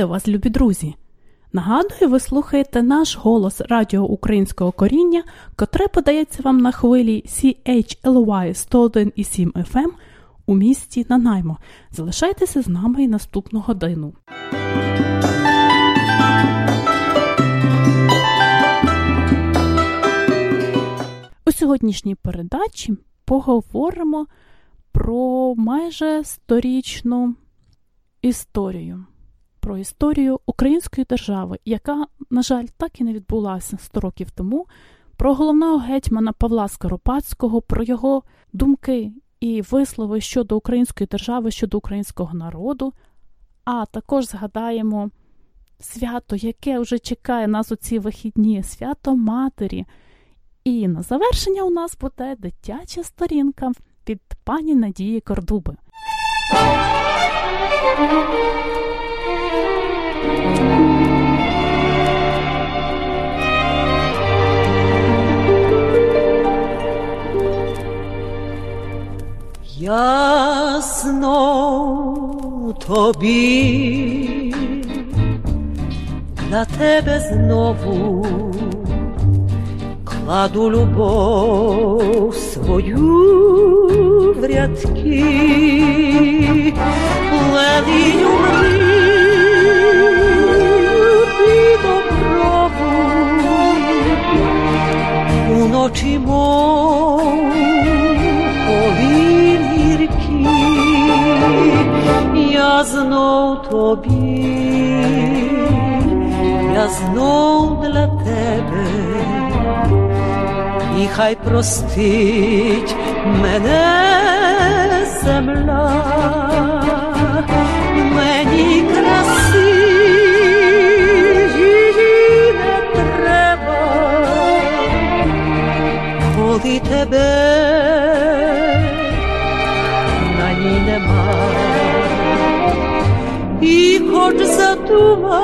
Вітаю вас, любі друзі! Нагадую, ви слухаєте наш голос Радіо Українського коріння, котре подається вам на хвилі CHLY 101,7 FM у місті Нанаймо. Залишайтеся з нами і наступну годину. У сьогоднішній передачі поговоримо про майже сторічну історію про історію української держави, яка, на жаль, так і не відбулася 100 років тому, про головного гетьмана Павла Скоропадського, про його думки і вислови щодо української держави, щодо українського народу, а також згадаємо свято, яке вже чекає нас у ці вихідні, свято Матері. І на завершення у нас буде дитяча сторінка від пані Надії Кордуби. Я знов тобі. На тебе знову кладу любов свою в рядки, лелію під полін гіркі, я знов тобі, я знов для тебе і хай простить мене земля, коли тебе на ній нема, і хоч задума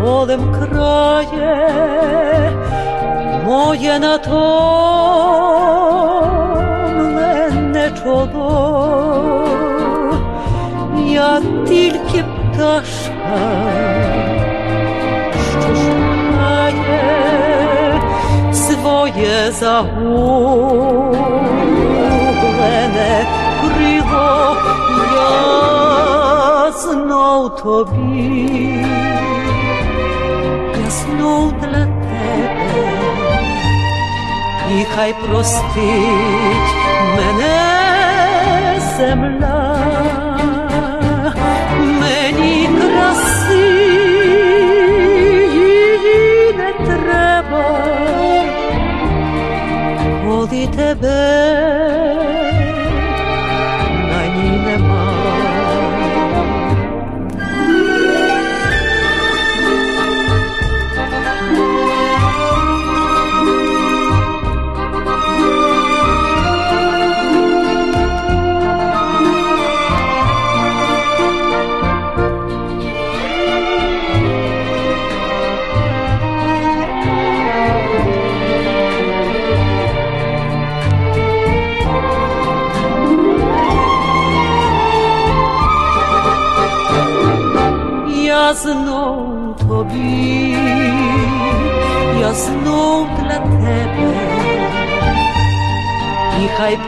полем крає моє натомлене чоло, я тільки пташка, своє загублене крило, я знов тобі, я знов для тебе, і хай простить мене земля, мені краси не треба, коли тебе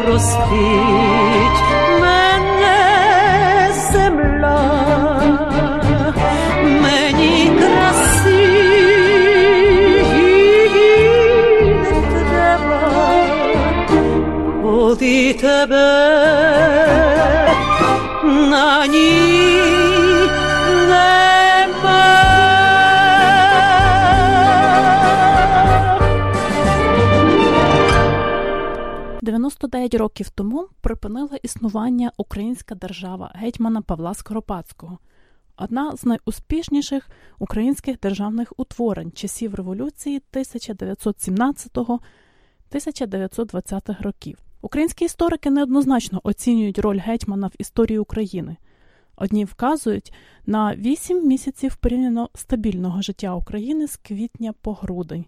і 99 років тому припинила існування українська держава гетьмана Павла Скоропадського, одна з найуспішніших українських державних утворень часів революції 1917-1920 років. Українські історики неоднозначно оцінюють роль гетьмана в історії України. Одні вказують на 8 місяців порівняно стабільного життя України з квітня по грудень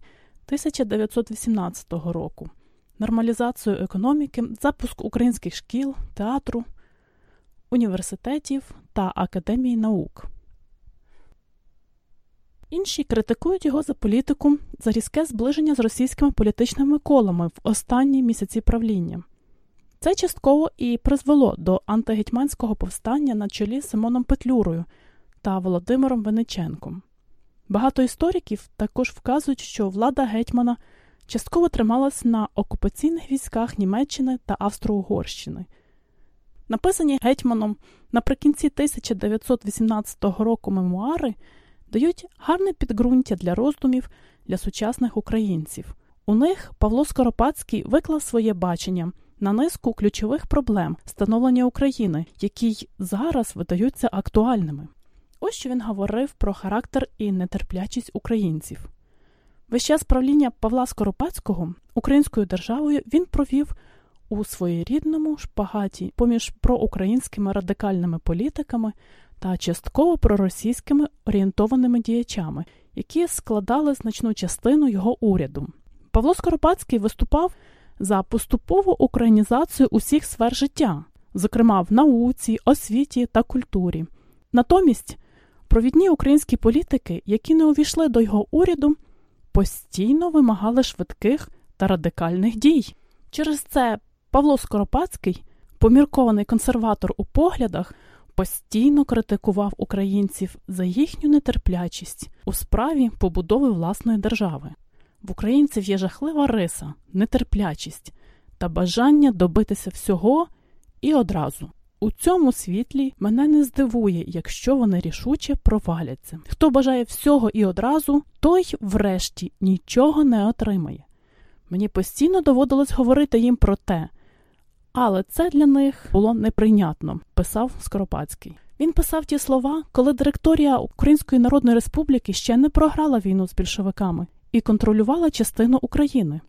1918 року, нормалізацію економіки, запуск українських шкіл, театру, університетів та Академії наук. Інші критикують його за політику за різке зближення з російськими політичними колами в останні місяці правління. Це частково і призвело до антигетьманського повстання на чолі з Симоном Петлюрою та Володимиром Вениченком. Багато істориків також вказують, що влада гетьмана частково трималась на окупаційних військах Німеччини та Австро-Угорщини. Написані гетьманом наприкінці 1918 року мемуари дають гарне підґрунтя для роздумів для сучасних українців. У них Павло Скоропадський виклав своє бачення на низку ключових проблем становлення України, які зараз видаються актуальними. Ось що він говорив про характер і нетерплячість українців. Весь час правління Павла Скоропадського українською державою він провів у своєрідному шпагаті поміж проукраїнськими радикальними політиками та частково проросійськими орієнтованими діячами, які складали значну частину його уряду. Павло Скоропадський виступав за поступову українізацію усіх сфер життя, зокрема в науці, освіті та культурі. Натомість провідні українські політики, які не увійшли до його уряду, постійно вимагали швидких та радикальних дій. Через це Павло Скоропадський, поміркований консерватор у поглядах, постійно критикував українців за їхню нетерплячість у справі побудови власної держави. В українців є жахлива риса, нетерплячість та бажання добитися всього і одразу. У цьому світлі мене не здивує, якщо вони рішуче проваляться. Хто бажає всього і одразу, той, врешті, нічого не отримає. Мені постійно доводилось говорити їм про те, але це для них було неприйнятно, писав Скоропадський. Він писав ті слова, коли директорія Української Народної Республіки ще не програла війну з більшовиками і контролювала частину України.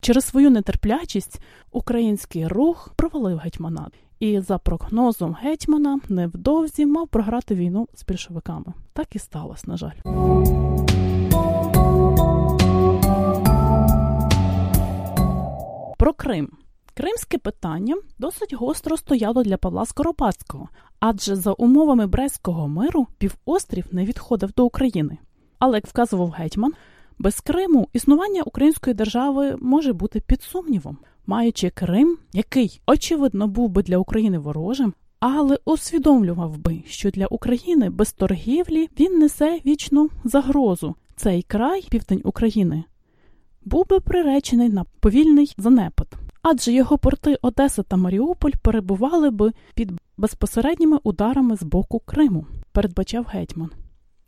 Через свою нетерплячість український рух провалив гетьманат, і за прогнозом гетьмана невдовзі мав програти війну з більшовиками. Так і сталося, на жаль. Про Крим. Кримське питання досить гостро стояло для Павла Скоропадського, адже за умовами Брестського миру півострів не відходив до України. Але, як вказував гетьман, без Криму існування української держави може бути під сумнівом, маючи Крим, який, очевидно, був би для України ворожим, але усвідомлював би, що для України без торгівлі він несе вічну загрозу. Цей край, південь України, був би приречений на повільний занепад, адже його порти Одеса та Маріуполь перебували би під безпосередніми ударами з боку Криму, передбачав гетьман.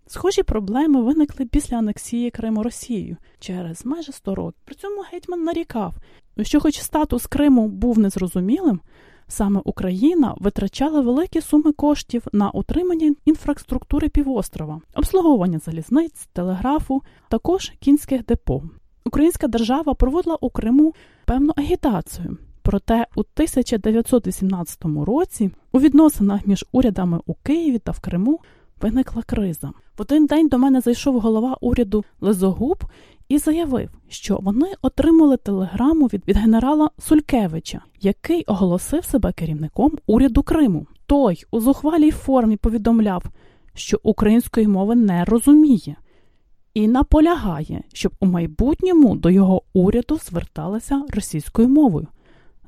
Схожі проблеми виникли після анексії Криму Росією через майже 100 років. При цьому гетьман нарікав, що, хоч статус Криму був незрозумілим, саме Україна витрачала великі суми коштів на утримання інфраструктури півострова, обслуговування залізниць, телеграфу, також кінських депо. Українська держава проводила у Криму певну агітацію. Проте у 1918 році у відносинах між урядами у Києві та в Криму виникла криза. В один день до мене зайшов голова уряду Лизогуб і заявив, що вони отримали телеграму від, від генерала Сулькевича, який оголосив себе керівником уряду Криму. Той у зухвалій формі повідомляв, що української мови не розуміє, і наполягає, щоб у майбутньому до його уряду зверталися російською мовою,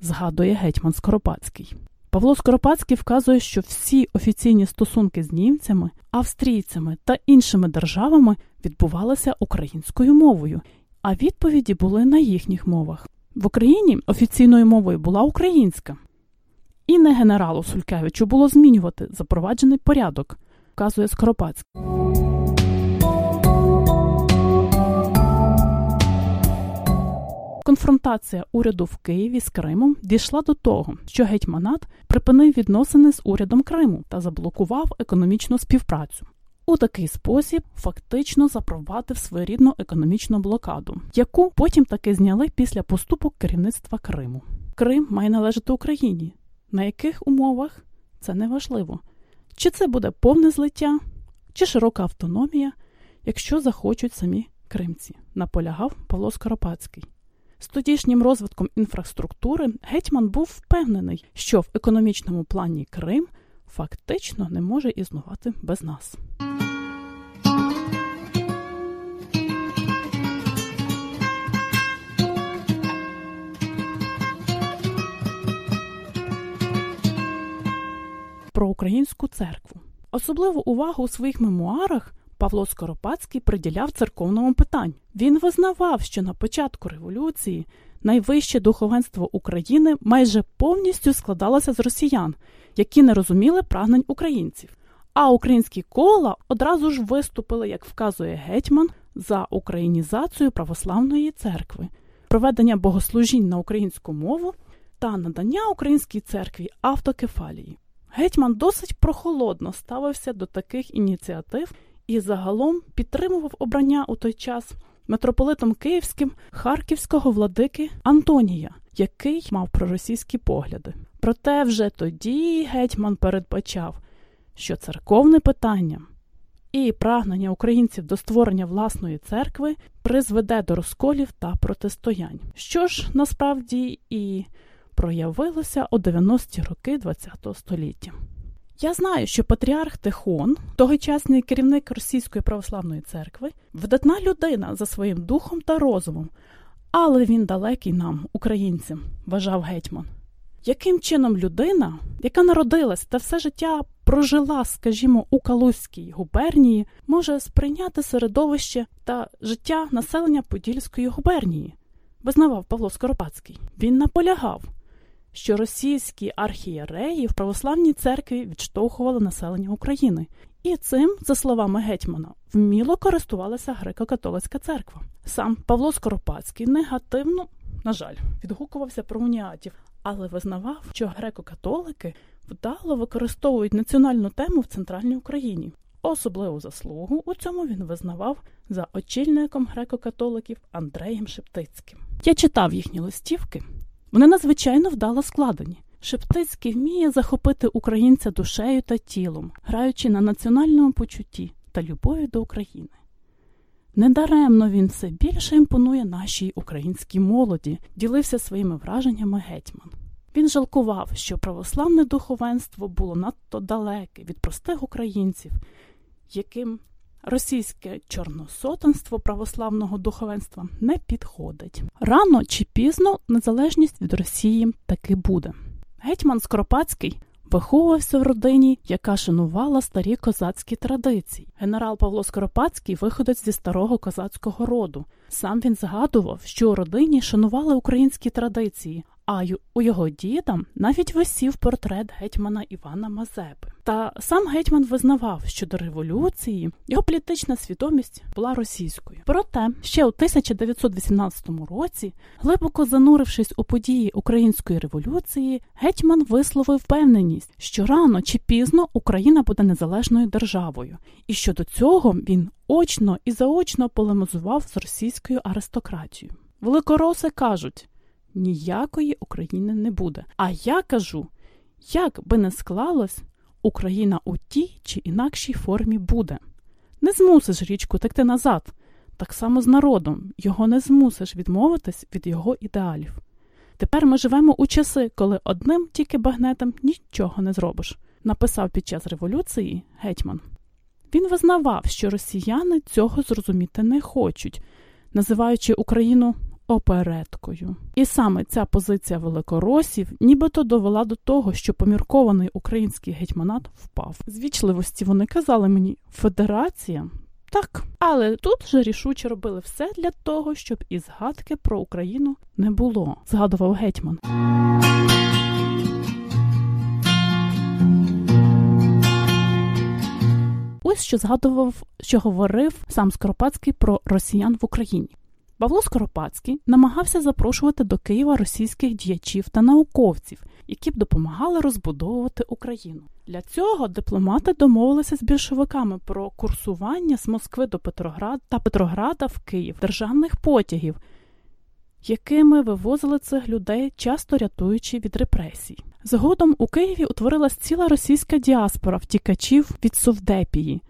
згадує гетьман Скоропадський. Павло Скоропадський вказує, що всі офіційні стосунки з німцями, австрійцями та іншими державами відбувалися українською мовою, а відповіді були на їхніх мовах. В Україні офіційною мовою була українська, і не генералу Сулькевичу було змінювати запроваджений порядок, вказує Скоропадський. Конфронтація уряду в Києві з Кримом дійшла до того, що гетьманат припинив відносини з урядом Криму та заблокував економічну співпрацю. У такий спосіб фактично запровадив своєрідну економічну блокаду, яку потім таки зняли після поступок керівництва Криму. Крим має належати Україні. На яких умовах це не важливо. Чи це буде повне злиття, чи широка автономія, якщо захочуть самі кримці, наполягав Павло Скоропадський. З тодішнім розвитком інфраструктури гетьман був впевнений, що в економічному плані Крим фактично не може існувати без нас. Про українську церкву. Особливу увагу у своїх мемуарах Павло Скоропадський приділяв церковному питанню. Він визнавав, що на початку революції найвище духовенство України майже повністю складалося з росіян, які не розуміли прагнень українців. А українські кола одразу ж виступили, як вказує гетьман, за українізацію православної церкви, проведення богослужінь на українську мову та надання українській церкві автокефалії. Гетьман досить прохолодно ставився до таких ініціатив і загалом підтримував обрання у той час митрополитом Київським харківського владики Антонія, який мав проросійські погляди. Проте вже тоді гетьман передбачав, що церковне питання і прагнення українців до створення власної церкви призведе до розколів та протистоянь, що ж насправді і проявилося у 90-ті роки ХХ століття. Я знаю, що патріарх Тихон, тогочасний керівник Російської православної церкви, видатна людина за своїм духом та розумом, але він далекий нам, українцям, вважав гетьман. Яким чином людина, яка народилась та все життя прожила, скажімо, у Калузькій губернії, може сприйняти середовище та життя населення Подільської губернії? Визнавав Павло Скоропадський. Він наполягав, що російські архієреї в православній церкві відштовхували населення України, і цим, за словами гетьмана, вміло користувалася греко-католицька церква. Сам Павло Скоропадський негативно, на жаль, відгукувався про уніатів, але визнавав, що греко-католики вдало використовують національну тему в центральній Україні. Особливу заслугу у цьому він визнавав за очільником греко-католиків Андреєм Шептицьким. Я читав їхні листівки. Вони надзвичайно вдало складені. Шептицький вміє захопити українця душею та тілом, граючи на національному почутті та любові до України. Недаремно він все більше імпонує нашій українській молоді, ділився своїми враженнями гетьман. Він жалкував, що православне духовенство було надто далеке від простих українців, яким російське чорносотенство православного духовенства не підходить. Рано чи пізно незалежність від Росії таки буде. Гетьман Скоропадський виховувався в родині, яка шанувала старі козацькі традиції. Генерал Павло Скоропадський виходить зі старого козацького роду. Сам він згадував, що у родині шанували українські традиції, а у його діда навіть висів портрет гетьмана Івана Мазепи. Та сам гетьман визнавав, що до революції його політична свідомість була російською. Проте ще у 1918 році, глибоко занурившись у події української революції, гетьман висловив впевненість, що рано чи пізно Україна буде незалежною державою, і що до цього він очно і заочно полемізував з російською аристократією. Великороси кажуть ніякої України не буде. А я кажу, як би не склалось, Україна у тій чи інакшій формі буде. Не змусиш річку текти назад. Так само з народом його не змусиш відмовитись від його ідеалів. Тепер ми живемо у часи, коли одним тільки багнетом нічого не зробиш, написав під час революції гетьман. Він визнавав, що росіяни цього зрозуміти не хочуть, називаючи Україну опереткою. І саме ця позиція великоросів нібито довела до того, що поміркований український гетьманат впав. З вічливості вони казали мені Федерація. Так, але тут же рішуче робили все для того, щоб і згадки про Україну не було, згадував гетьман. Ось що згадував, що говорив сам Скоропадський про росіян в Україні. Павло Скоропадський намагався запрошувати до Києва російських діячів та науковців, які б допомагали розбудовувати Україну. Для цього дипломати домовилися з більшовиками про курсування з Москви до Петрограда та Петрограда в Київ державних потягів, якими вивозили цих людей, часто рятуючи від репресій. Згодом у Києві утворилась ціла російська діаспора втікачів від Совдепії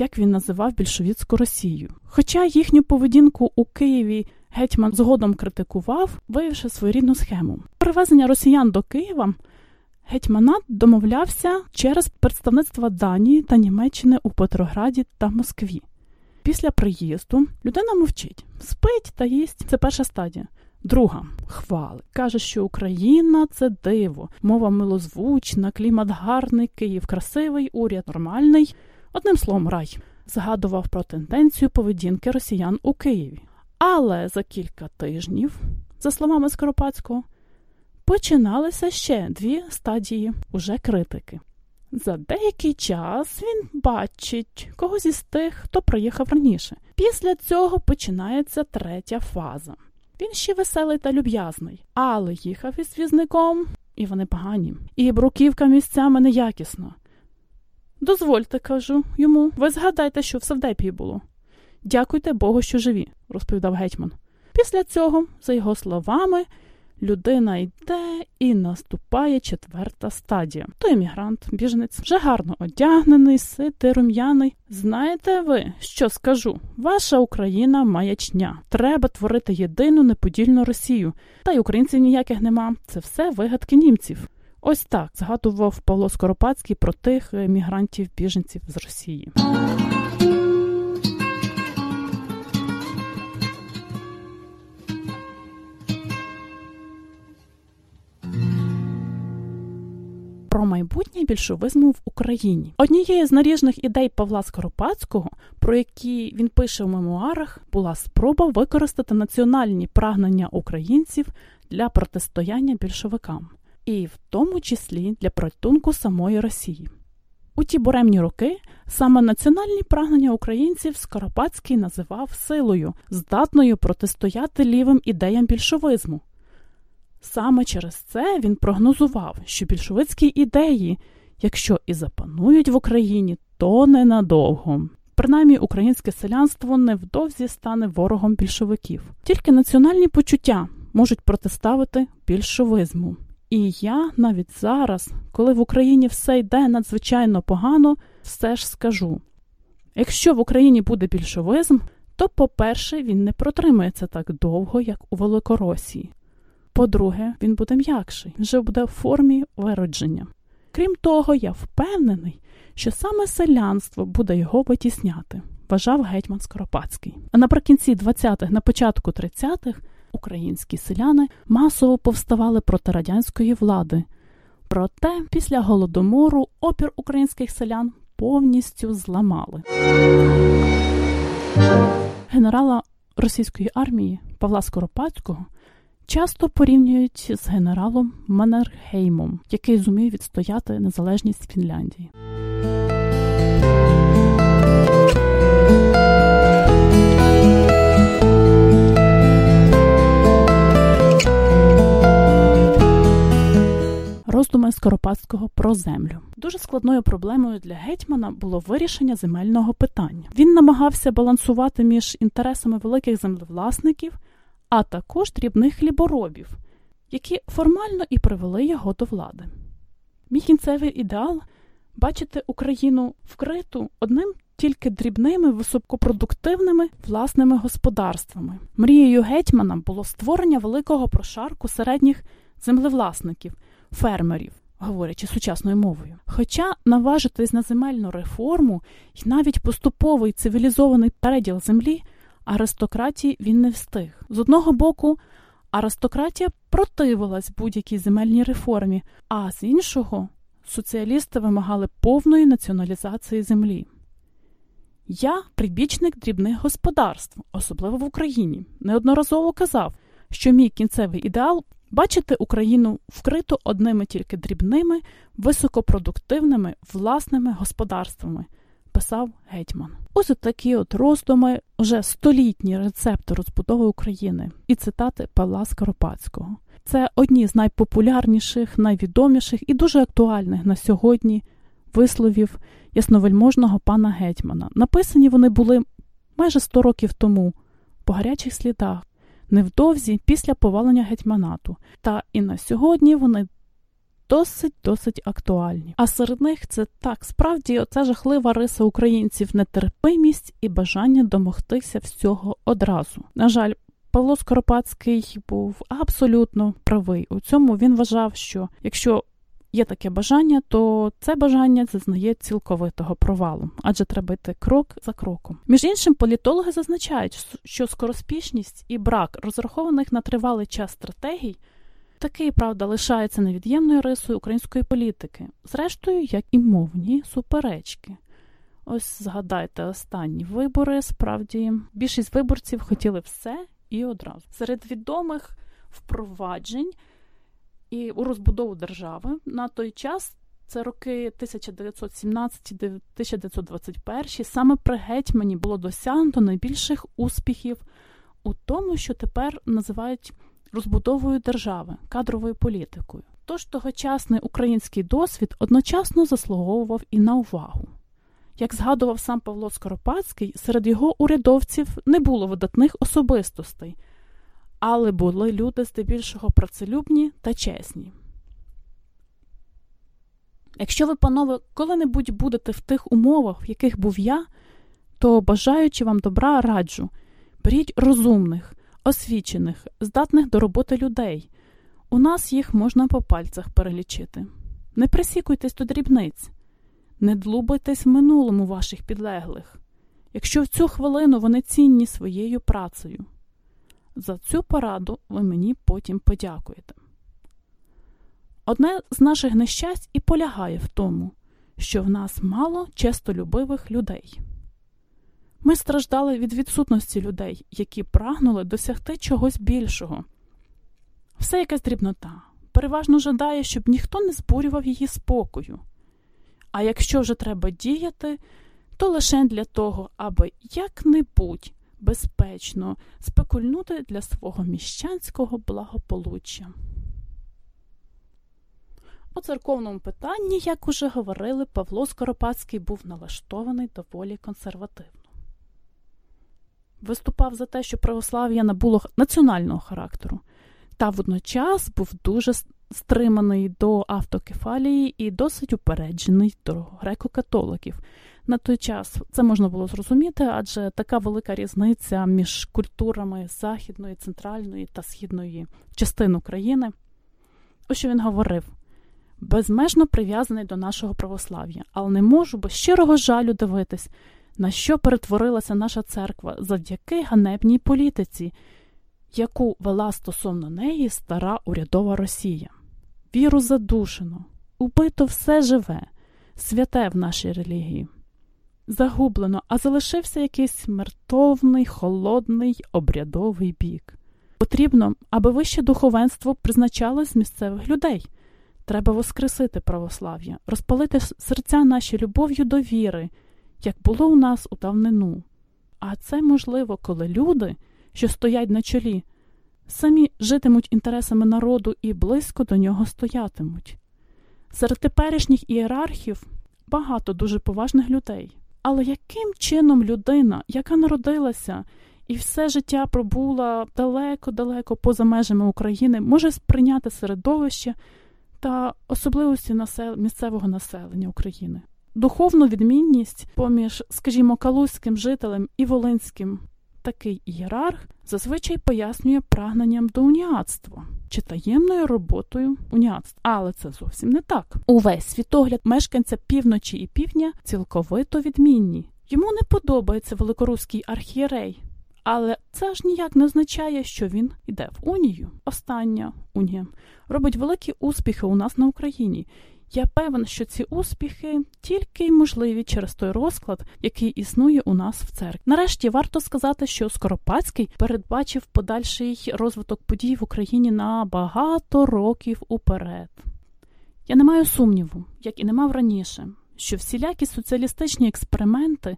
як він називав більшовіцьку Росію. Хоча їхню поведінку у Києві гетьман згодом критикував, виявивши своєрідну схему. Перевезення росіян до Києва Гетьманат домовлявся через представництва Данії та Німеччини у Петрограді та Москві. Після приїзду людина мовчить, спить та їсть. Це перша стадія. Друга хвали. Каже, що Україна це диво, мова милозвучна, клімат гарний, Київ красивий, уряд нормальний. Одним словом, рай. Згадував про тенденцію поведінки росіян у Києві. Але за кілька тижнів, за словами Скоропадського, починалися ще дві стадії уже критики. За деякий час він бачить когось із тих, хто приїхав раніше. Після цього починається третя фаза. Він ще веселий та люб'язний, але їхав із візником, і вони погані. І бруківка місцями неякісна. Дозвольте, кажу йому, ви згадайте, що в Савдепії було. Дякуйте Богу, що живі, розповідав гетьман. Після цього, за його словами, людина йде і наступає четверта стадія. Той емігрант, біженець, вже гарно одягнений, ситий, рум'яний. Знаєте ви, що скажу? Ваша Україна маячня. Треба творити єдину неподільну Росію. Та й українців ніяких нема. Це все вигадки німців. Ось так. Згадував Павло Скоропадський про тих емігрантів-біженців з Росії. Про майбутнє більшовизму в Україні. Однією з наріжних ідей Павла Скоропадського, про які він пише в мемуарах, була спроба використати національні прагнення українців для протистояння більшовикам, і в тому числі для порятунку самої Росії. У ті буремні роки саме національні прагнення українців Скоропадський називав силою, здатною протистояти лівим ідеям більшовизму. Саме через це він прогнозував, що більшовицькі ідеї, якщо і запанують в Україні, то ненадовго. Принаймні, українське селянство невдовзі стане ворогом більшовиків. Тільки національні почуття можуть протиставити більшовизму. І я навіть зараз, коли в Україні все йде надзвичайно погано, все ж скажу: якщо в Україні буде більшовизм, то, по-перше, він не протримається так довго, як у Великоросії. По-друге, він буде м'якший, вже буде в формі виродження. Крім того, я впевнений, що саме селянство буде його витісняти, вважав гетьман Скоропадський. А наприкінці 20-х, на початку 30-х, українські селяни масово повставали проти радянської влади. Проте після голодомору опір українських селян повністю зламали. Генерала російської армії Павла Скоропадського часто порівнюють з генералом Маннергеймом, який зумів відстояти незалежність Фінляндії. Роздуми Скоропадського про землю дуже складною проблемою для гетьмана було вирішення земельного питання. Він намагався балансувати між інтересами великих землевласників а також дрібних хліборобів, які формально і привели його до влади. Мій кінцевий ідеал бачити Україну вкриту одним тільки дрібними високопродуктивними власними господарствами. Мрією гетьмана було створення великого прошарку середніх землевласників, фермерів, говорячи сучасною мовою. Хоча наважитись на земельну реформу і навіть поступовий цивілізований переділ землі аристократії він не встиг. З одного боку, аристократія противилась будь-якій земельній реформі, а з іншого соціалісти вимагали повної націоналізації землі. Я прибічник дрібних господарств, особливо в Україні, неодноразово казав, що мій кінцевий ідеал бачити Україну вкриту одними тільки дрібними, високопродуктивними власними господарствами писав гетьман. Ось такі от роздуми, вже столітні рецепти розбудови України і цитати Павла Скоропадського. Це одні з найпопулярніших, найвідоміших і дуже актуальних на сьогодні висловів ясновельможного пана гетьмана. Написані вони були майже 100 років тому по гарячих слідах, невдовзі після повалення гетьманату. Та і на сьогодні вони досить досить актуальні. А серед них це так справді оця жахлива риса українців, нетерпимість і бажання домогтися всього одразу. На жаль. Павло Скоропадський був абсолютно правий. У цьому він вважав, що якщо є таке бажання, то це бажання зазнає цілковитого провалу, адже треба йти крок за кроком. Між іншим, політологи зазначають, що скороспішність і брак розрахованих на тривалий час стратегій. Такий, правда, лишається невід'ємною рисою української політики, зрештою, як і мовні суперечки. Ось згадайте останні вибори. Справді, більшість виборців хотіли все і одразу. Серед відомих впроваджень і у розбудову держави на той час. Це роки 1917-1921. Саме при гетьмані було досягнуто найбільших успіхів у тому, що тепер називають розбудовою держави, кадровою політикою. Тож тогочасний український досвід одночасно заслуговував і на увагу. Як згадував сам Павло Скоропадський, серед його урядовців не було видатних особистостей, але були люди здебільшого працелюбні та чесні. Якщо ви, панове, коли-небудь будете в тих умовах, в яких був я, то бажаючи вам добра, раджу беріть розумних, освічених, здатних до роботи людей. У нас їх можна по пальцях перелічити. Не присікуйтесь до дрібниць, не длубайтесь в минулому ваших підлеглих, якщо в цю хвилину вони цінні своєю працею. За цю пораду ви мені потім подякуєте. Одне з наших нещасть і полягає в тому, що в нас мало честолюбивих людей. Ми страждали від відсутності людей, які прагнули досягти чогось більшого. Все якась дрібнота, переважно жадає, щоб ніхто не збурював її спокою. А якщо вже треба діяти, то лише для того, аби як-небудь безпечно спекульнути для свого міщанського благополуччя. У церковному питанні, як уже говорили, Павло Скоропадський був налаштований доволі консервативно. Виступав за те, що православ'я набуло національного характеру, та водночас був дуже стриманий до автокефалії і досить упереджений до греко-католиків. На той час це можна було зрозуміти, адже така велика різниця між культурами західної, центральної та східної частин України. Ось що він говорив безмежно прив'язаний до нашого православ'я, але не можу без щирого жалю дивитись, на що перетворилася наша церква завдяки ганебній політиці, яку вела стосовно неї стара урядова Росія. Віру задушено, убито все живе, святе в нашій релігії. Загублено, а залишився якийсь мертовний, холодний, обрядовий бік. Потрібно, аби вище духовенство призначалось з місцевих людей. Треба воскресити православ'я, розпалити серця наші любов'ю до віри, як було у нас у давнину. А це можливо, коли люди, що стоять на чолі, самі житимуть інтересами народу і близько до нього стоятимуть. Серед теперішніх ієрархів багато дуже поважних людей. Але яким чином людина, яка народилася і все життя пробула далеко-далеко поза межами України, може сприйняти середовище та особливості насел... місцевого населення України? Духовну відмінність поміж, скажімо, калузьким жителем і волинським такий ієрарх зазвичай пояснює прагненням до уніатства чи таємною роботою уніатства. Але це зовсім не так. Увесь світогляд мешканця півночі і півдня цілковито відмінні. Йому не подобається великоруський архієрей. Але це ж ніяк не означає, що він йде в унію. Остання унія робить великі успіхи у нас на Україні. Я певен, що ці успіхи тільки й можливі через той розклад, який існує у нас в церкві. Нарешті варто сказати, що Скоропадський передбачив подальший розвиток подій в Україні на багато років уперед. Я не маю сумніву, як і не мав раніше, що всілякі соціалістичні експерименти,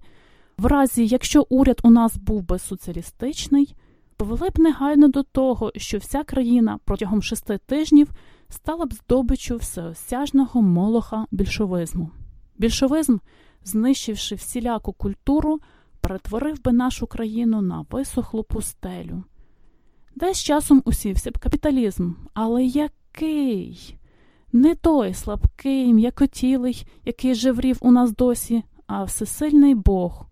в разі якщо уряд у нас був би соціалістичний, повели б негайно до того, що вся країна протягом шести тижнів стала б здобичу всеосяжного молоха більшовизму. Більшовизм, знищивши всіляку культуру, перетворив би нашу країну на висохлу пустелю. Десь часом усівся б капіталізм, але який? Не той слабкий, м'якотілий, який жеврів у нас досі, а всесильний Бог,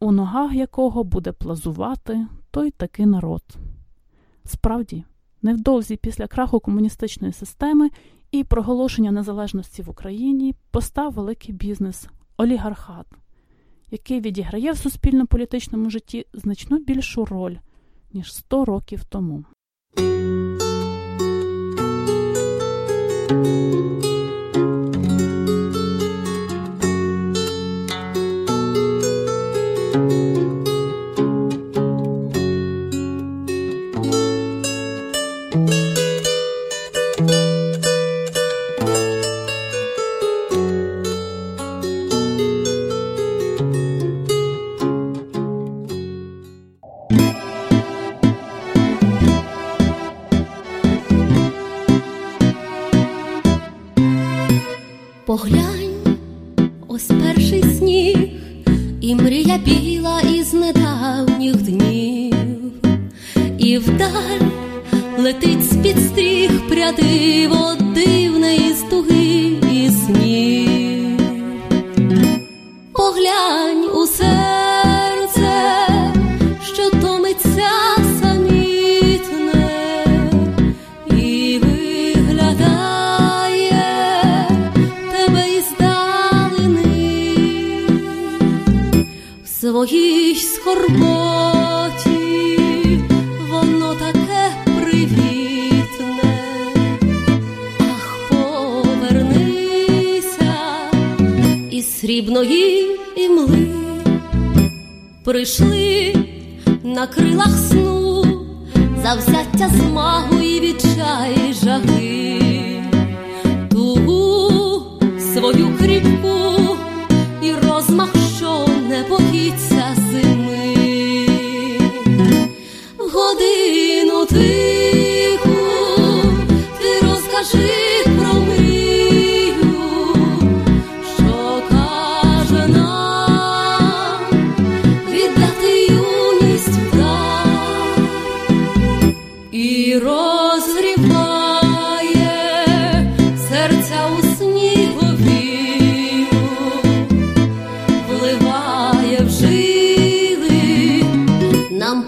у ногах якого буде плазувати той такий народ. Справді, невдовзі після краху комуністичної системи і проголошення незалежності в Україні постав великий бізнес олігархат, який відіграє в суспільно-політичному житті значно більшу роль, ніж 100 років тому.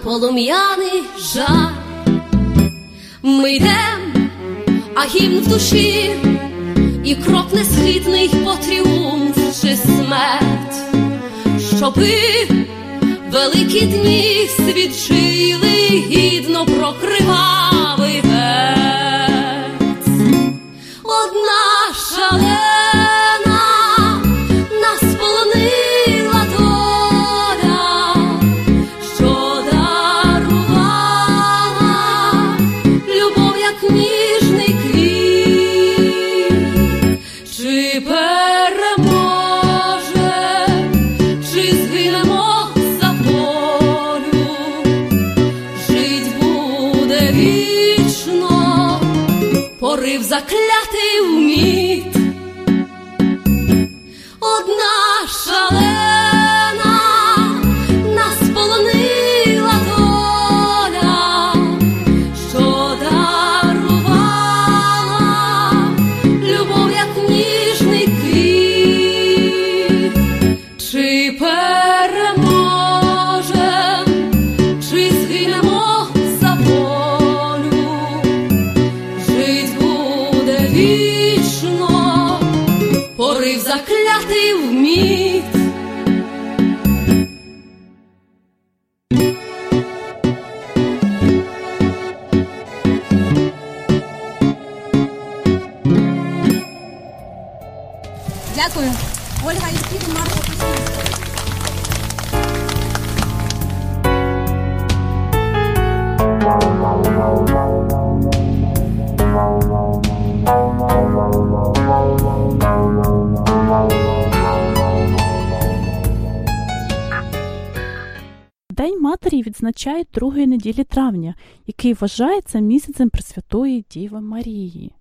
Полум'яний жар. Ми йдем, а гімн в душі, і крок несхитний по тріумф чи смерть, щоби великі дні свідчили гідно про День матері відзначають другої неділі травня, який вважається місяцем Пресвятої Діви Марії.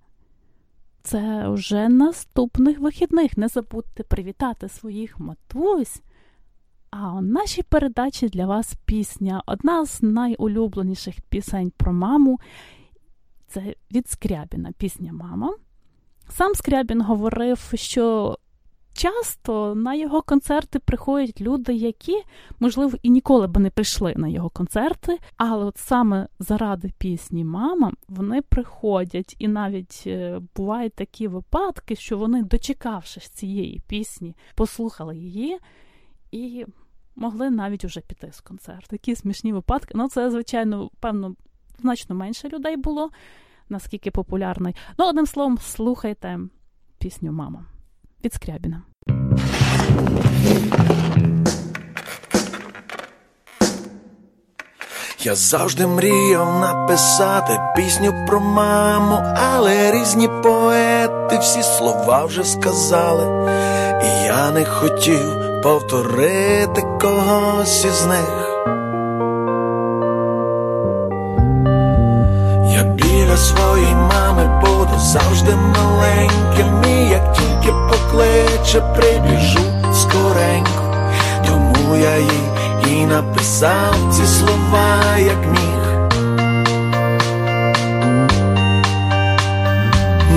Це вже наступних вихідних. Не забудьте привітати своїх матусь. А у нашій передачі для вас пісня одна з найулюбленіших пісень про маму. Це від Скрябіна пісня Мама. Сам Скрябін говорив, що часто на його концерти приходять люди, які, можливо, і ніколи би не прийшли на його концерти, але от саме заради пісні Мама вони приходять, і навіть е, бувають такі випадки, що вони, дочекавшись цієї пісні, послухали її і могли навіть уже піти з концерту. Такі смішні випадки. Ну, це, звичайно, певно, значно менше людей було, наскільки популярний. Ну, одним словом, слухайте пісню Мама від Скрябіна. Я завжди мріяв написати пісню про маму, але різні поети всі слова вже сказали, і я не хотів повторити когось із них. Завжди маленьким, і як тільки покличе, прибіжу скоренько, тому я їй і написав ці слова, як міг.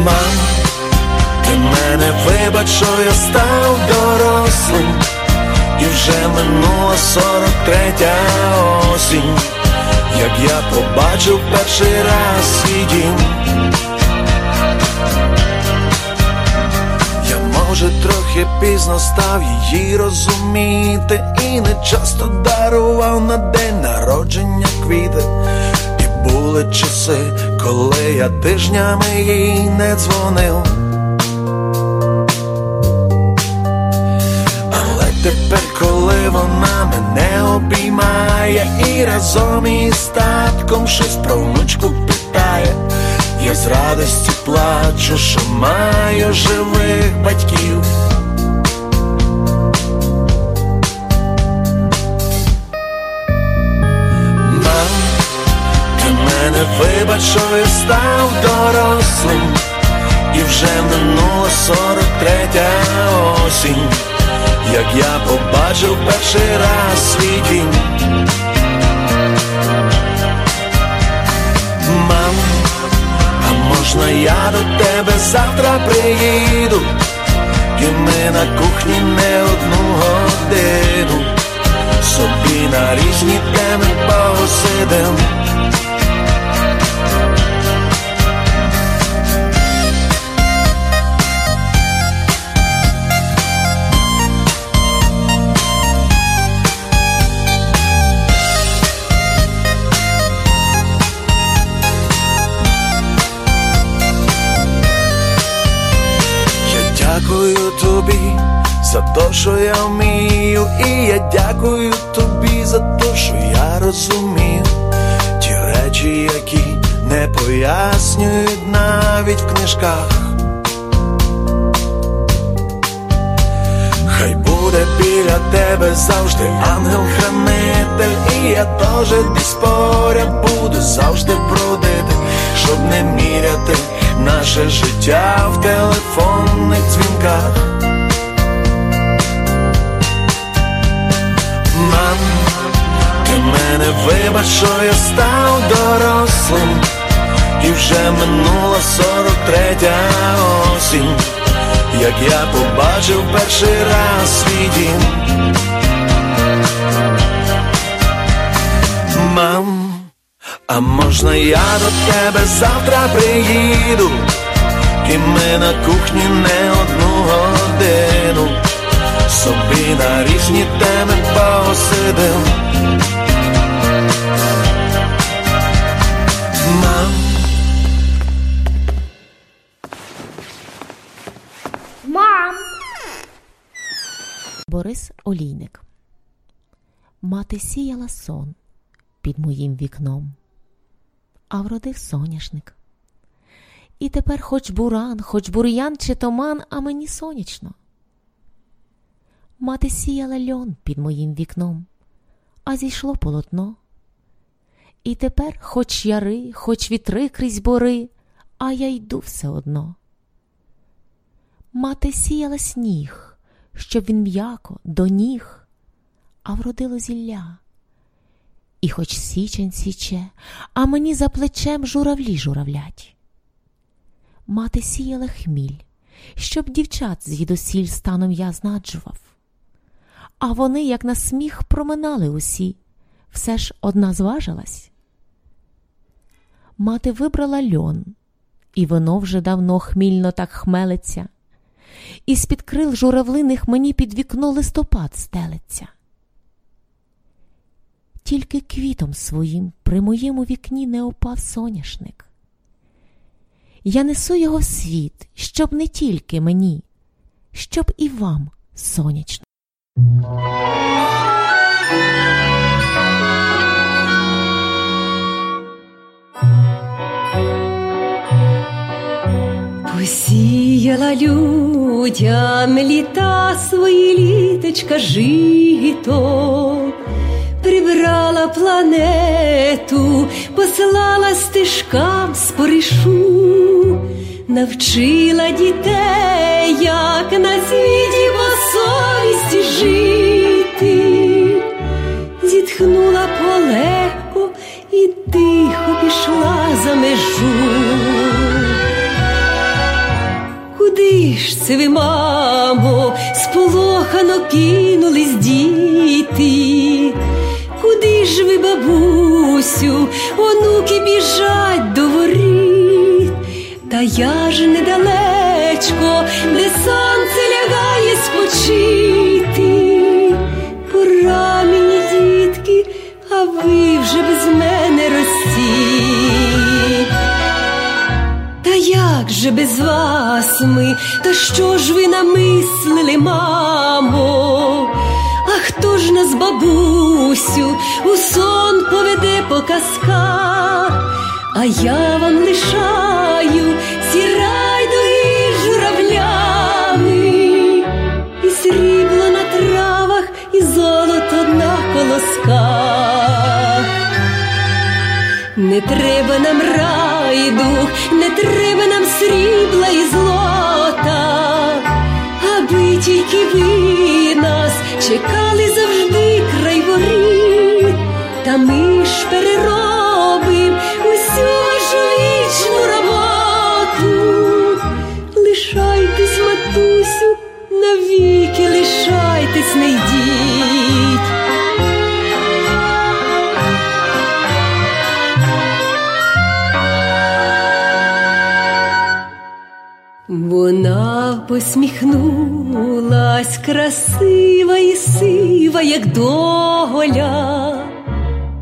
Мам, ти мене вибач, що я став дорослим, і вже минула сорок третя осінь, як я побачив перший раз свій дім. Може трохи пізно став її розуміти, і не часто дарував на день народження квіти. І були часи, коли я тижнями їй не дзвонив. Але тепер, коли вона мене обіймає і разом із татком щось про внучку питає, я з радості плачу, що маю живих батьків. Мам, ти мене вибач, що я став дорослим, і вже минула сорок третя осінь, як я побачив перший раз свій дім. Можна я до тебе завтра приїду, і ми на кухні не одну годину, собі на різні теми посидим. Те, що я вмію, і я дякую тобі за те, що я розумію ті речі, які не пояснюють навіть в книжках. Хай буде біля тебе завжди ангел-хранитель, і я теж десь поряд буду завжди бродити, щоб не міряти наше життя в телефонних дзвінках. Мене вибач, що я став дорослим, і вже минула сорок третя осінь, як я побачив перший раз свій дім. Мам, а можна я до тебе завтра приїду, і ми на кухні не одну годину, собі на різні теми посидим. Мам, Борис Олійник. Мати сіяла сон під моїм вікном, а вродив соняшник. І тепер хоч буран, хоч бур'ян чи томан, а мені сонячно. Мати сіяла льон під моїм вікном, а зійшло полотно. І тепер хоч яри, хоч вітри крізь бори, а я йду все одно. Мати сіяла сніг, щоб він м'яко до ніг, а вродило зілля. І хоч січень січе, а мені за плечем журавлі журавлять. Мати сіяла хміль, щоб дівчат звідусіль станом я знаджував. А вони, як на сміх, проминали усі, все ж одна зважилась. Мати вибрала льон, і воно вже давно хмільно так хмелиться, і з-під крил журавлиних мені під вікно листопад стелиться. Тільки квітом своїм при моєму вікні не опав соняшник. Я несу його в світ, щоб не тільки мені, щоб і вам сонячно. Посіяла людям літа свої літочка жито, прибрала планету, послала стежкам споришу, навчила дітей, як на світі по совісті жити, зітхнула полегко і тихо пішла за межу. Ж це ви, мамо, сполохано кинулись діти? Куди ж ви, бабусю, онуки біжать до воріт? Та я ж недалечко, де сонце лягає спочити. Пора мені, дітки, а ви же без вас ми, та що ж ви намислили, мамо? А хто ж нас, бабусю, у сон поведе по казках? А я вам лишаю Не треба нам рай дух, не треба нам срібла і злота, аби тільки ви нас чекали завжди край воріт, та ми ж переробим Вона посміхнулась, красива і сива, як доголя,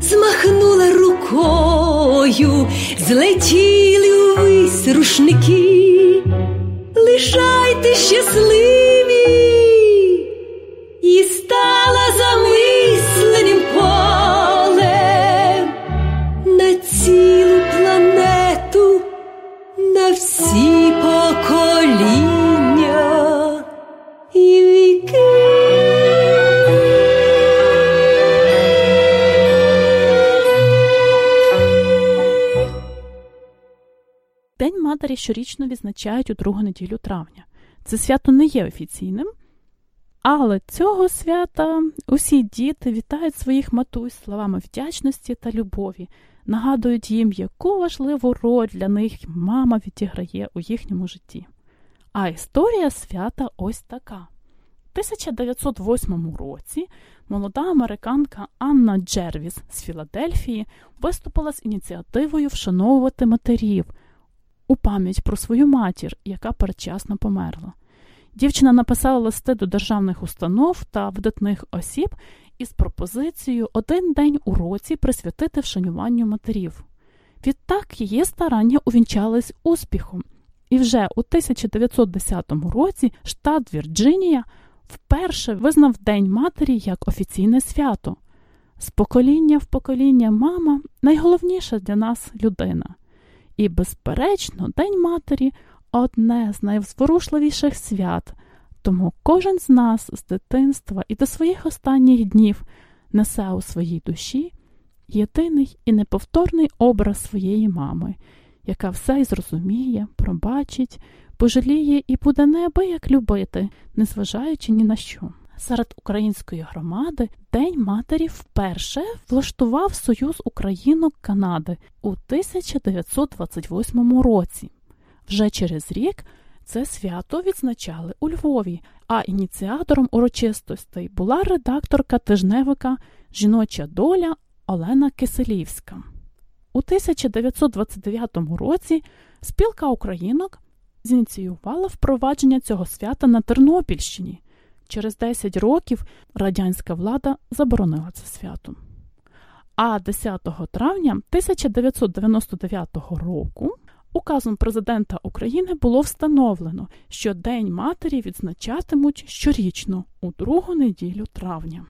змахнула рукою, злетіли увесь рушники, лишайте щасливі, щорічно відзначають у другу неділю травня. Це свято не є офіційним, але цього свята усі діти вітають своїх матусь словами вдячності та любові, нагадують їм, яку важливу роль для них мама відіграє у їхньому житті. А історія свята ось така. У 1908 році молода американка Анна Джервіс з Філадельфії виступила з ініціативою вшановувати матерів у пам'ять про свою матір, яка передчасно померла. Дівчина написала листи до державних установ та видатних осіб із пропозицією один день у році присвятити вшануванню матерів. Відтак її старання увінчались успіхом, і вже у 1910 році штат Вірджинія вперше визнав День матері як офіційне свято. З покоління в покоління мама найголовніша для нас людина. І, безперечно, День матері одне з найзворушливіших свят, тому кожен з нас з дитинства і до своїх останніх днів несе у своїй душі єдиний і неповторний образ своєї мами, яка все й зрозуміє, пробачить, пожаліє і буде неабияк любити, незважаючи ні на що. Серед української громади День матері вперше влаштував Союз Українок Канади у 1928 році. Вже через рік Це свято відзначали у Львові, а ініціатором урочистостей була редакторка тижневика Жіноча доля Олена Киселівська. У 1929 році спілка українок зініціювала впровадження цього свята на Тернопільщині. Через 10 років радянська влада заборонила це свято. А 10 травня 1999 року указом президента України було встановлено, що День матері відзначатимуть щорічно у другу неділю травня.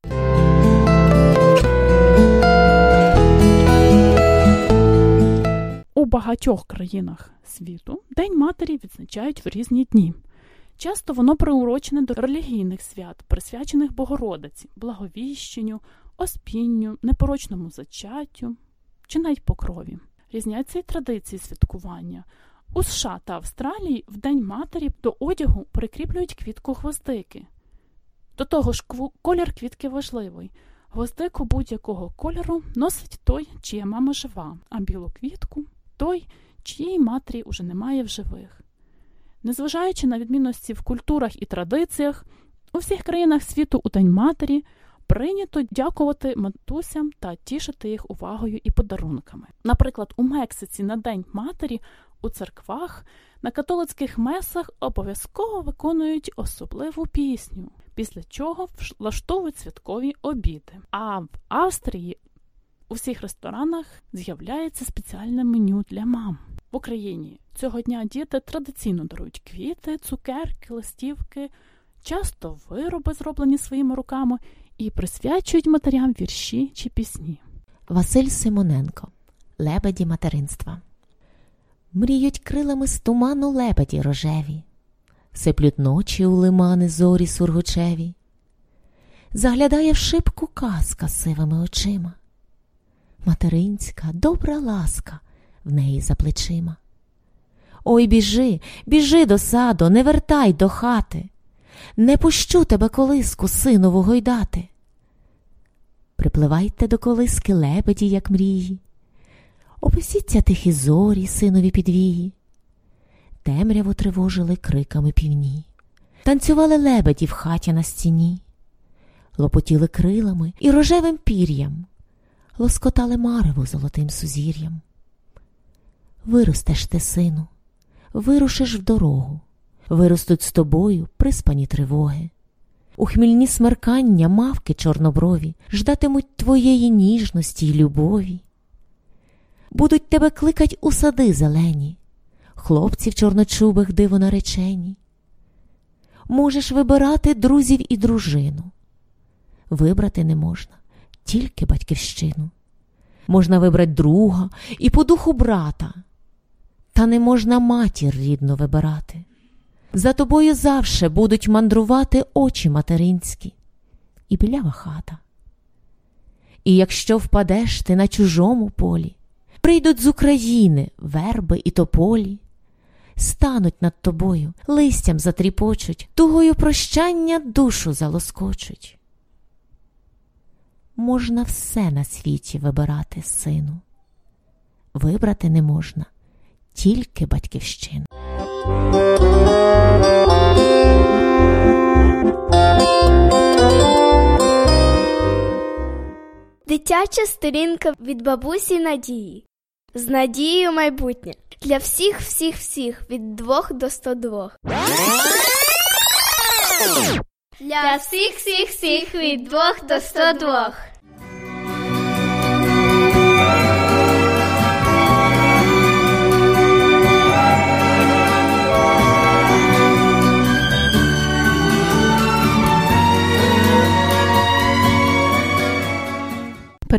У багатьох країнах світу День матері відзначають в різні дні. Часто воно приурочене до релігійних свят, присвячених Богородиці, благовіщенню, оспінню, непорочному зачаттю чи навіть покрові. Різняться й традиції святкування. У США та Австралії в День матері до одягу прикріплюють квітку гвоздики. До того ж, колір квітки важливий. Гвоздику будь-якого кольору носить той, чия мама жива, а білу квітку той, чиєї матері уже немає в живих. Незважаючи на відмінності в культурах і традиціях, у всіх країнах світу у День матері прийнято дякувати матусям та тішити їх увагою і подарунками. Наприклад, у Мексиці на День матері у церквах на католицьких месах обов'язково виконують особливу пісню, після чого влаштовують святкові обіди. А в Австрії у всіх ресторанах з'являється спеціальне меню для мам. В Україні цього дня діти традиційно дарують квіти, цукерки, листівки, часто вироби, зроблені своїми руками, і присвячують матерям вірші чи пісні. Василь Симоненко Лебеді материнства. Мріють крилами з туману лебеді рожеві, сиплють ночі у лимани зорі сургучеві. Заглядає в шибку казка сивими очима. Материнська добра ласка в неї за плечима. Ой, біжи, біжи до саду, не вертай до хати, не пущу тебе колиску синову гойдати. Припливайте до колиски лебеді, як мрії, описіться тихі зорі, синові підвії, темряву тривожили криками півні, танцювали лебеді в хаті на стіні, лопотіли крилами і рожевим пір'ям, лоскотали мареву золотим сузір'ям. Виростеш ти, сину, вирушиш в дорогу, виростуть з тобою приспані тривоги. У хмільні смеркання мавки чорноброві ждатимуть твоєї ніжності й любові. Будуть тебе кликать у сади зелені, хлопців чорночубих диво наречені. Можеш вибирати друзів і дружину. Вибрати не можна, тільки батьківщину. Можна вибрати друга і по духу брата, та не можна матір рідно вибирати. За тобою завше будуть мандрувати очі материнські і білява хата. І якщо впадеш ти на чужому полі, прийдуть з України верби і тополі, стануть над тобою, листям затріпочуть, тугою прощання душу залоскочуть. Можна все на світі вибирати, сину, вибрати не можна тільки батьківщину. Дитяча сторінка від бабусі Надії. З надією майбутнє для всіх, всіх, всіх від 2 до 102. Для всіх, всіх, всіх від 2 до 102.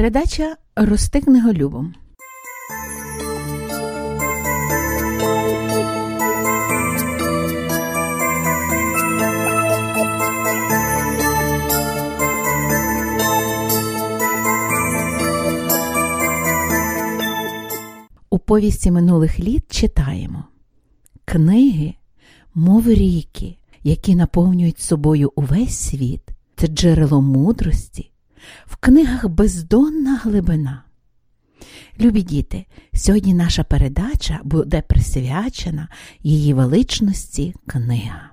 Передача Рости книголюбом. У повісті минулих літ читаємо Книги, мов ріки, які наповнюють собою увесь світ, це джерело мудрості, в книгах бездонна глибина. Любі діти, сьогодні наша передача буде присвячена її величності книга.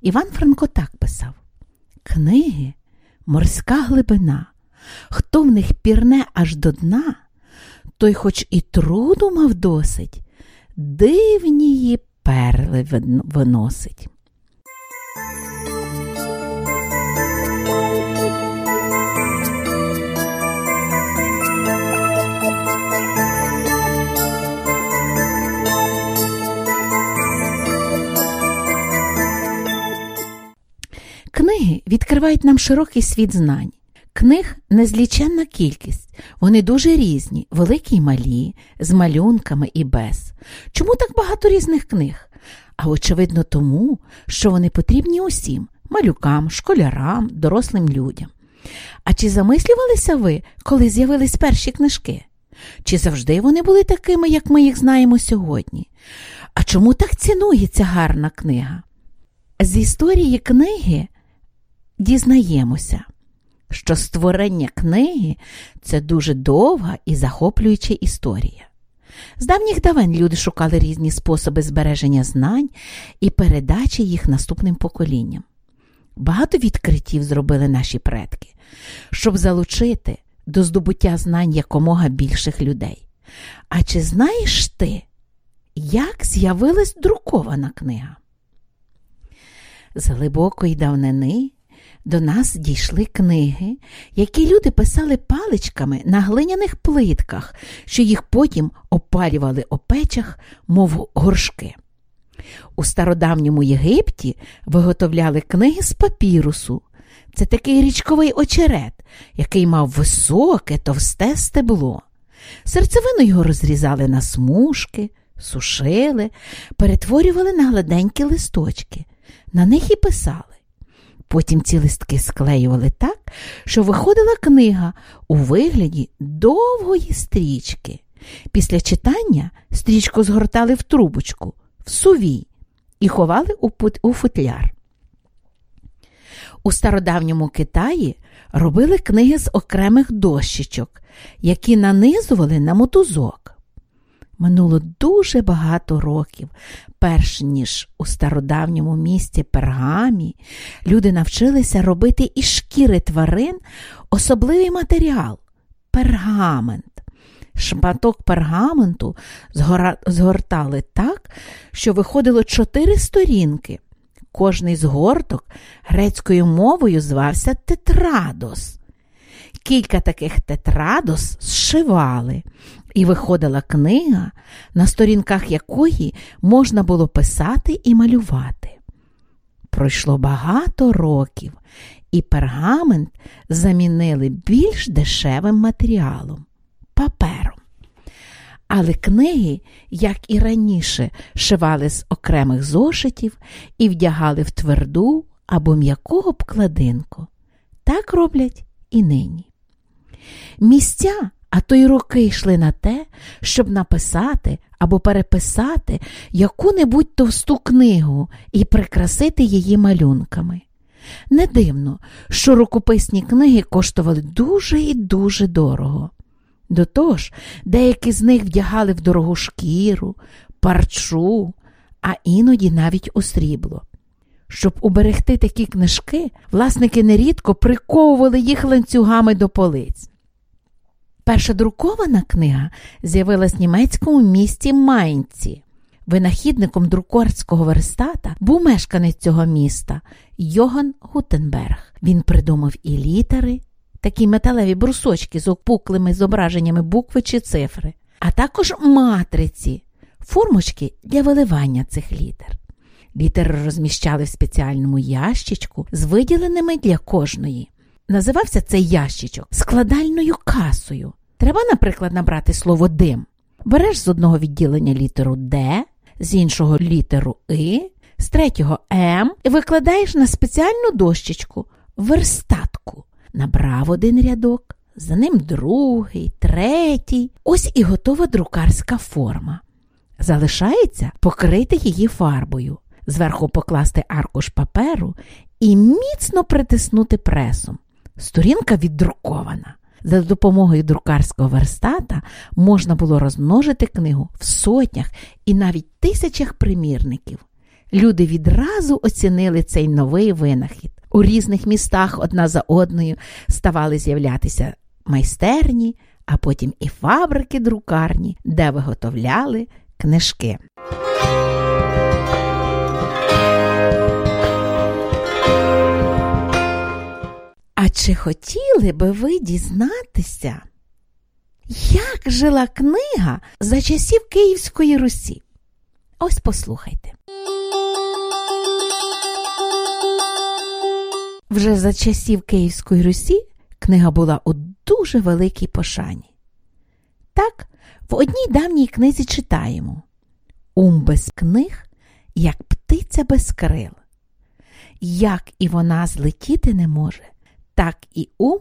Іван Франко так писав: Книги морська глибина, хто в них пірне аж до дна, той, хоч і труду мав досить, дивнії перли виносить. Книги відкривають нам широкий світ знань. Книг незліченна кількість, вони дуже різні, великі й малі, з малюнками і без. Чому так багато різних книг? А очевидно, тому, що вони потрібні усім малюкам, школярам, дорослим людям. А чи замислювалися ви, коли з'явились перші книжки? Чи завжди вони були такими, як ми їх знаємо сьогодні? А чому так цінується гарна книга? З історії книги дізнаємося, що створення книги це дуже довга і захоплююча історія. З давніх давен люди шукали різні способи збереження знань і передачі їх наступним поколінням. Багато відкриттів зробили наші предки, щоб залучити до здобуття знань якомога більших людей. А чи знаєш ти, як з'явилась друкована книга? З глибокої давнини до нас дійшли книги, які люди писали паличками на глиняних плитках, що їх потім опалювали у печах, мов горшки. У стародавньому Єгипті виготовляли книги з папірусу. Це такий річковий очерет, який мав високе, товсте стебло. Серцевину його розрізали на смужки, сушили, перетворювали на гладенькі листочки, на них і писали. Потім ці листки склеювали так, що виходила книга у вигляді довгої стрічки. Після читання стрічку згортали в трубочку, в сувій і ховали у футляр. У стародавньому Китаї робили книги з окремих дощечок, які нанизували на мотузок. Минуло дуже багато років, перш ніж у стародавньому місті пергамі люди навчилися робити із шкіри тварин особливий матеріал пергамент. Шматок пергаменту згортали так, що виходило чотири сторінки. Кожний згорток грецькою мовою звався тетрадос. Кілька таких тетрадос зшивали, і виходила книга, на сторінках якої можна було писати і малювати. Пройшло багато років, і пергамент замінили більш дешевим матеріалом папером. Але книги, як і раніше, шивали з окремих зошитів і вдягали в тверду або м'яку обкладинку. Так роблять і нині. Місця, а то й роки йшли на те, щоб написати або переписати яку-небудь товсту книгу і прикрасити її малюнками. Не дивно, що рукописні книги коштували дуже і дуже дорого. До того ж, деякі з них вдягали в дорогу шкіру, парчу, а іноді навіть у срібло. Щоб уберегти такі книжки, власники нерідко приковували їх ланцюгами до полиць. Перша друкована книга з'явилась в німецькому місті Майнці. Винахідником друкорського верстата був мешканець цього міста Йоган Гутенберг. Він придумав і літери, такі металеві брусочки з опуклими зображеннями букви чи цифри, а також матриці, формочки для виливання цих літер. Літери розміщали в спеціальному ящичку з виділеними для кожної. Називався цей ящичок складальною касою. Треба, наприклад, набрати слово дим. Береш з одного відділення літеру Д, з іншого літеру И, з третього М і викладаєш на спеціальну дощечку верстатку. Набрав один рядок, за ним другий, третій. Ось і готова друкарська форма. Залишається покрити її фарбою, зверху покласти аркуш паперу і міцно притиснути пресом. Сторінка віддрукована. За допомогою друкарського верстата можна було розмножити книгу в сотнях і навіть тисячах примірників. Люди відразу оцінили цей новий винахід. У різних містах одна за одною ставали з'являтися майстерні, а потім і фабрики друкарні, де виготовляли книжки. А чи хотіли би ви дізнатися, як жила книга за часів Київської Русі? Ось послухайте. Вже за часів Київської Русі книга була у дуже великій пошані. Так, в одній давній книзі читаємо Ум без книг, як птиця без крил. Як і вона злетіти не може, так і ум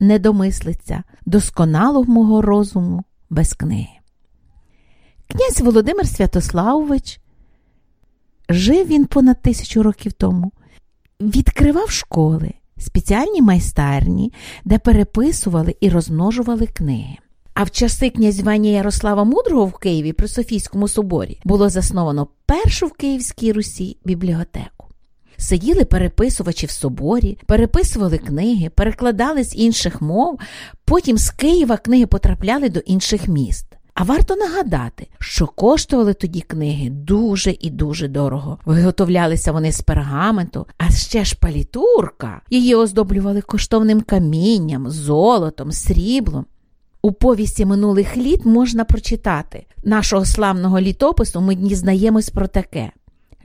не домислиться досконалого розуму без книги. Князь Володимир Святославович жив він понад тисячу років тому, відкривав школи, спеціальні майстерні, де переписували і розмножували книги. А в часи князювання Ярослава Мудрого в Києві при Софійському соборі було засновано першу в Київській Русі бібліотеку. Сиділи переписувачі в соборі, переписували книги, перекладали з інших мов, потім з Києва книги потрапляли до інших міст. А варто нагадати, що коштували тоді книги дуже і дуже дорого. Виготовлялися вони з пергаменту, а ще ж палітурка. Її оздоблювали коштовним камінням, золотом, сріблом. У повісті минулих літ можна прочитати нашого славного літопису ми дізнаємось про таке.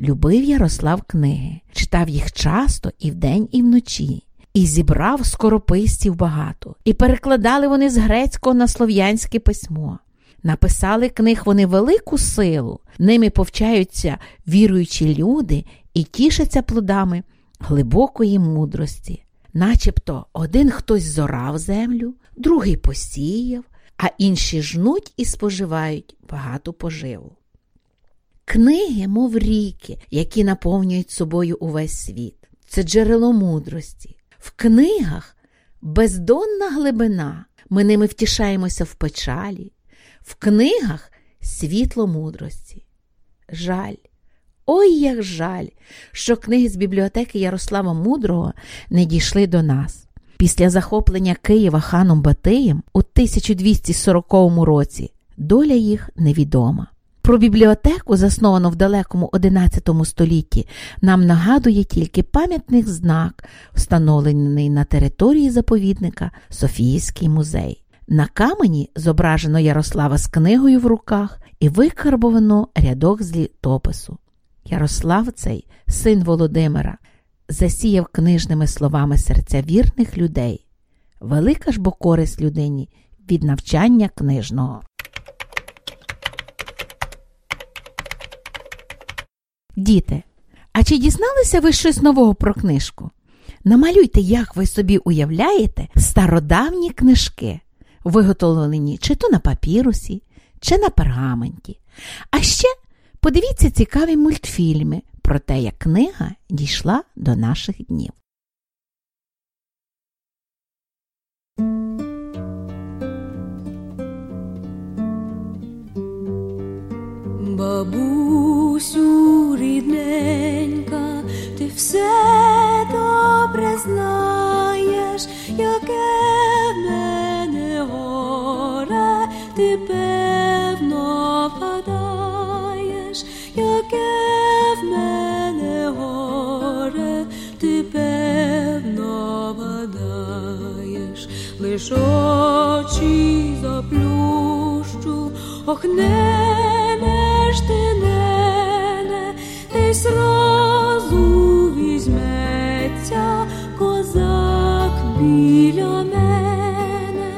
Любив Ярослав книги, читав їх часто і вдень, і вночі, і зібрав скорописців багато, і перекладали вони з грецького на слов'янське письмо. Написали книг вони велику силу, ними повчаються віруючі люди і тішаться плодами глибокої мудрості. Начебто один хтось зорав землю, другий посіяв, а інші жнуть і споживають багату поживу. Книги, мов ріки, які наповнюють собою увесь світ. Це джерело мудрості. В книгах бездонна глибина. Ми ними втішаємося в печалі, в книгах світло мудрості. Жаль, ой як жаль, що книги з бібліотеки Ярослава Мудрого не дійшли до нас. Після захоплення Києва ханом Батиєм у 1240 році доля їх невідома. Про бібліотеку, засновану в далекому XI столітті, нам нагадує тільки пам'ятний знак, встановлений на території заповідника Софіївський музей. На камені зображено Ярослава з книгою в руках і викарбовано рядок з літопису. Ярослав цей, син Володимира, засіяв книжними словами серця вірних людей. Велика ж бо користь людині від навчання книжного. Діти, а чи дізналися ви щось нового про книжку? Намалюйте, як ви собі уявляєте, стародавні книжки, виготовлені чи то на папірусі, чи на пергаменті. А ще подивіться цікаві мультфільми про те, як книга дійшла до наших днів. Бабусю рідненька, ти все добре знаєш, яке в мене горе, ти певно вгадаєш, яке в мене горе, ти певно вгадаєш, лиш очі заплющу, ох не ти мене, десь разу візьметься козак біля мене,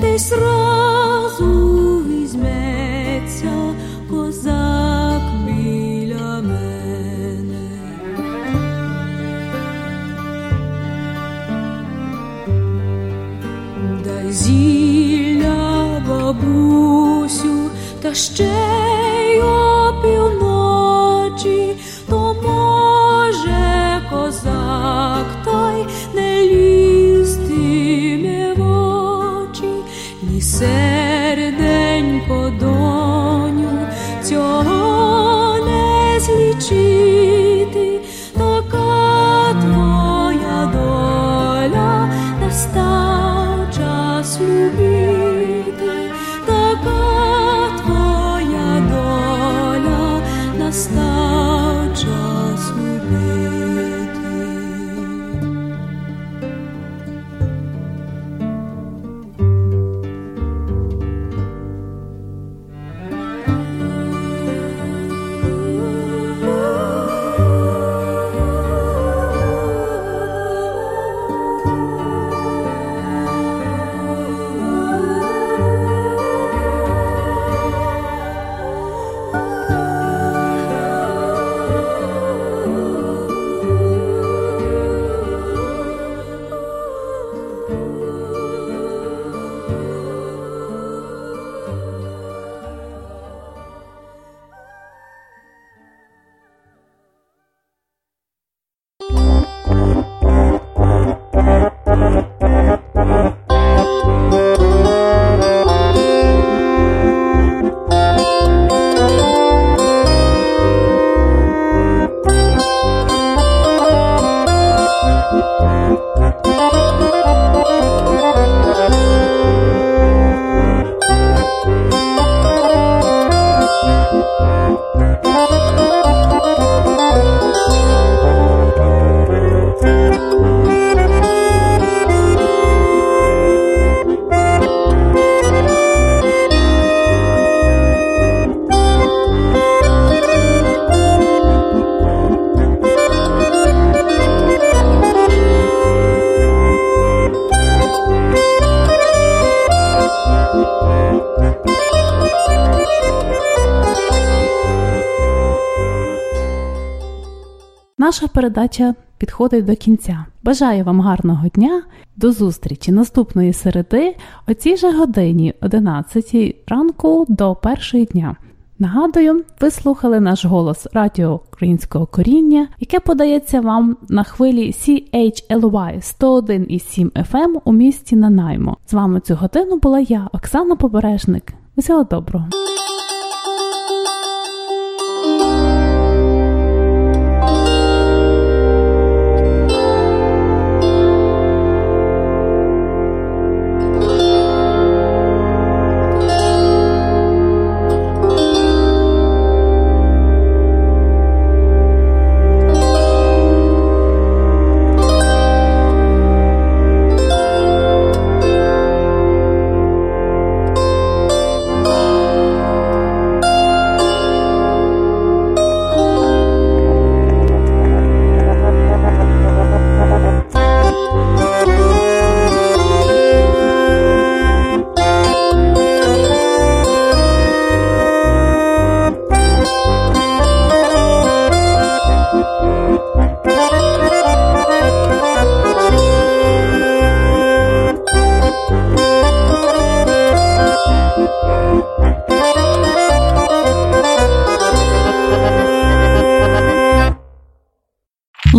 десь разу візьметься козак біля мене. Дай зілля бабусю, та ще серденько доню, цього не злічити, така твоя доля настав час. Наша передача підходить до кінця. Бажаю вам гарного дня. До зустрічі наступної середи о цій же годині, 11 ранку до першої дня. Нагадую, ви слухали наш голос Радіо Українського коріння, яке подається вам на хвилі CHLY 101,7 FM у місті Нанаймо. З вами цю годину була я, Оксана Побережник. Усього доброго!